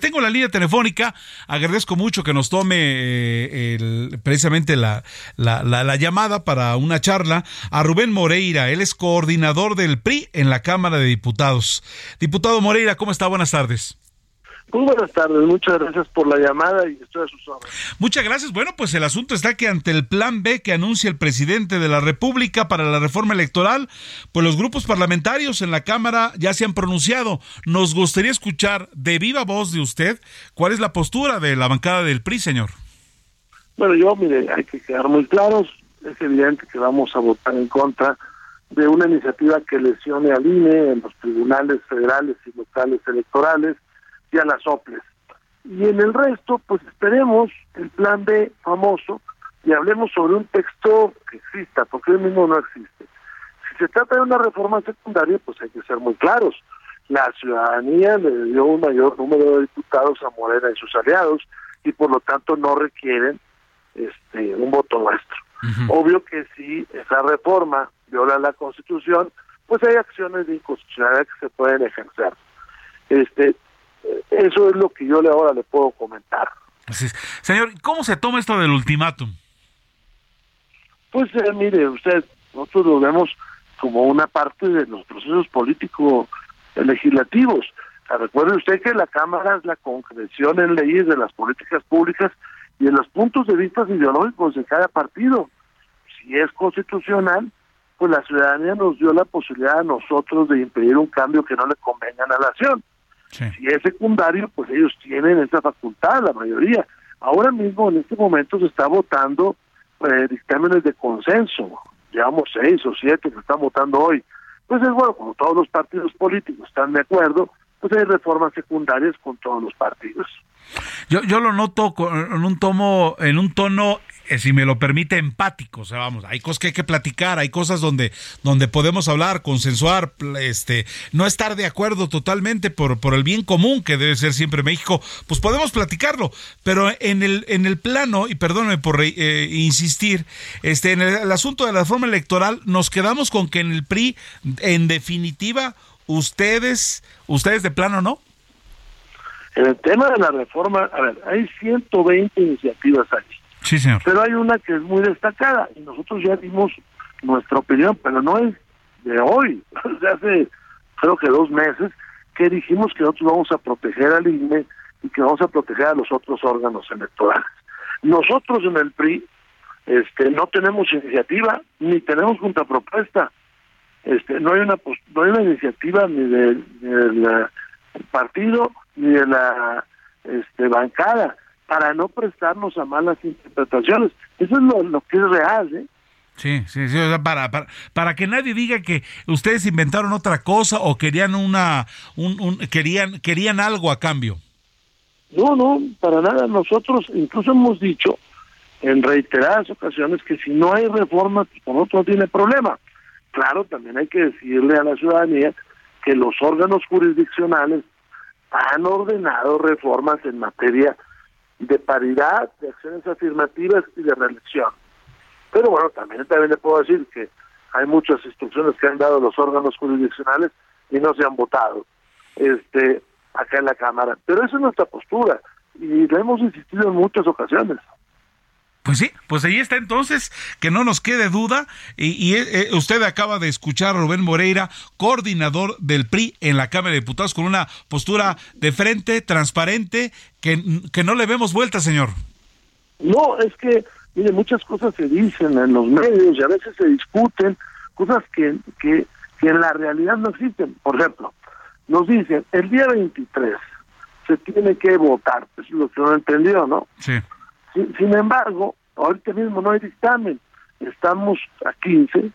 Tengo la línea telefónica, agradezco mucho que nos tome eh, el, precisamente la, la, la, la, llamada para una charla a Rubén Moreira, él es coordinador del PRI en la Cámara de Diputados. Diputado Moreira, ¿cómo está? Buenas tardes. Muy buenas tardes, muchas gracias por la llamada y estoy a sus órdenes. Muchas gracias. Bueno, pues el asunto está que ante el plan B que anuncia el presidente de la República para la reforma electoral, pues los grupos parlamentarios en la Cámara ya se han pronunciado. Nos gustaría escuchar de viva voz de usted cuál es la postura de la bancada del PRI, señor. Bueno, yo, mire, hay que quedar muy claros. Es evidente que vamos a votar en contra de una iniciativa que lesione al INE en los tribunales federales y locales electorales y a las OPLES. Y en el resto, pues esperemos el plan B famoso y hablemos sobre un texto que exista, porque el mismo no existe. Si se trata de una reforma secundaria, pues hay que ser muy claros. La ciudadanía le dio un mayor número de diputados a Morena y sus aliados y por lo tanto no requieren este un voto nuestro. Obvio que si esa reforma viola la Constitución, pues hay acciones de inconstitucionalidad que se pueden ejercer. Este, eso es lo que yo ahora le puedo comentar. Señor, ¿cómo se toma esto del ultimátum? Pues eh, mire, usted, nosotros lo vemos como una parte de los procesos políticos legislativos. recuerde usted que la Cámara es la concreción en leyes de las políticas públicas y en los puntos de vista ideológicos de cada partido. Si es constitucional, pues la ciudadanía nos dio la posibilidad a nosotros de impedir un cambio que no le convenga a la nación. Si es secundario, pues ellos tienen esa facultad, la mayoría. Ahora mismo, en este momento, se está votando eh, dictámenes de consenso. Llevamos seis o siete que están votando hoy. Pues es bueno, como todos los partidos políticos están de acuerdo, pues hay reformas secundarias con todos los partidos. Yo, yo lo noto en un tomo, en un tono si me lo permite, empático. O sea, vamos, hay cosas que hay que platicar, hay cosas donde, donde podemos hablar, consensuar, este, no estar de acuerdo totalmente por, por el bien común que debe ser siempre México, pues podemos platicarlo. Pero en el, en el plano, y perdóneme por eh, insistir, este, en el, asunto de la reforma electoral, nos quedamos con que en el PRI, en definitiva, ustedes, ustedes de plano no. En el tema de la reforma, a ver, hay 120 iniciativas aquí. Pero hay una que es muy destacada y nosotros ya dimos nuestra opinión, pero no es de hoy, de hace creo que dos meses, que dijimos que nosotros vamos a proteger al INE y que vamos a proteger a los otros órganos electorales. Nosotros en el PRI este no tenemos iniciativa ni tenemos contrapropuesta. Este no hay una no hay una iniciativa ni del de, partido ni de la este bancada para no prestarnos a malas interpretaciones. Eso es lo, lo que es real, ¿eh? Sí, sí, sí, para, para, para que nadie diga que ustedes inventaron otra cosa o querían una, un, un, querían, querían algo a cambio. No, no, para nada. Nosotros incluso hemos dicho en reiteradas ocasiones que si no hay reforma, pues con otro no tiene problema. Claro, también hay que decirle a la ciudadanía que los órganos jurisdiccionales han ordenado reformas en materia de paridad, de acciones afirmativas y de reelección. Pero bueno, también, también le puedo decir que hay muchas instrucciones que han dado los órganos jurisdiccionales y no se han votado este acá en la Cámara. Pero esa es nuestra postura y la hemos insistido en muchas ocasiones. Pues sí, pues ahí está entonces, que no nos quede duda. Y, eh, usted acaba de escuchar a Rubén Moreira, coordinador del PRI en la Cámara de Diputados, con una postura de frente, transparente, que, que no le vemos vuelta, señor. No, es que, mire, muchas cosas se dicen en los medios y a veces se discuten, cosas que, que, que en la realidad no existen. Por ejemplo, nos dicen, el día 23 se tiene que votar, es lo que no entendió, ¿no? Sí. Sin, sin embargo, ahorita mismo no hay dictamen, estamos a 15,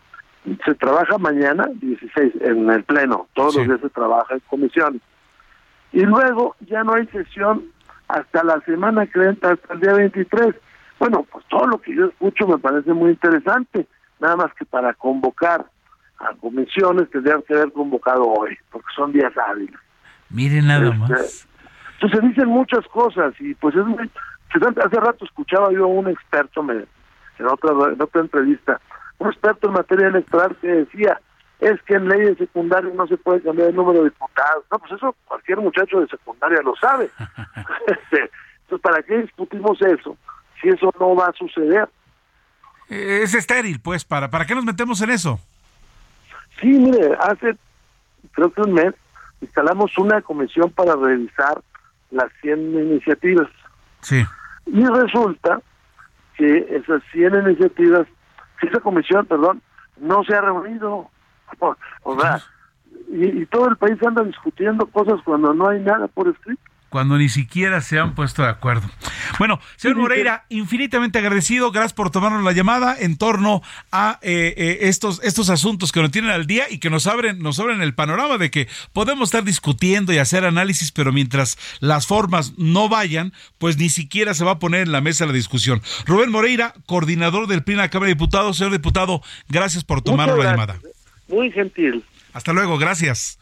se trabaja mañana 16 en el pleno, todos Sí. los días se trabaja en comisión. Y luego ya no hay sesión hasta la semana que entra, hasta el día 23. Bueno, pues todo lo que yo escucho me parece muy interesante, nada más que para convocar a comisiones tendrían que haber convocado hoy, porque son días hábiles. Miren nada Este, más. Entonces se dicen muchas cosas y pues es muy... Hace rato escuchaba yo a un experto me, en, otra, en otra entrevista, un experto en materia electoral que decía, es que en leyes secundarias no se puede cambiar el número de diputados. No, pues eso cualquier muchacho de secundaria lo sabe. Este, Entonces, ¿para qué discutimos eso si eso no va a suceder? Es estéril, pues, ¿para, ¿para qué nos metemos en eso? Sí, mire, hace creo que un mes instalamos una comisión para revisar las 100 iniciativas Sí. Y resulta que esas 100 iniciativas, esa comisión, perdón, no se ha reunido. O sea, y, y todo el país anda discutiendo cosas cuando no hay nada por escrito. Cuando ni siquiera se han puesto de acuerdo. Bueno, señor Moreira, infinitamente agradecido. Gracias por tomarnos la llamada en torno a eh, eh, estos, estos asuntos que nos tienen al día y que nos abren, nos abren el panorama de que podemos estar discutiendo y hacer análisis, pero mientras las formas no vayan, pues ni siquiera se va a poner en la mesa la discusión. Rubén Moreira, coordinador del PRI en la Cámara de Diputados. Señor diputado, gracias por tomarnos la llamada. Muy gentil. Hasta luego, gracias.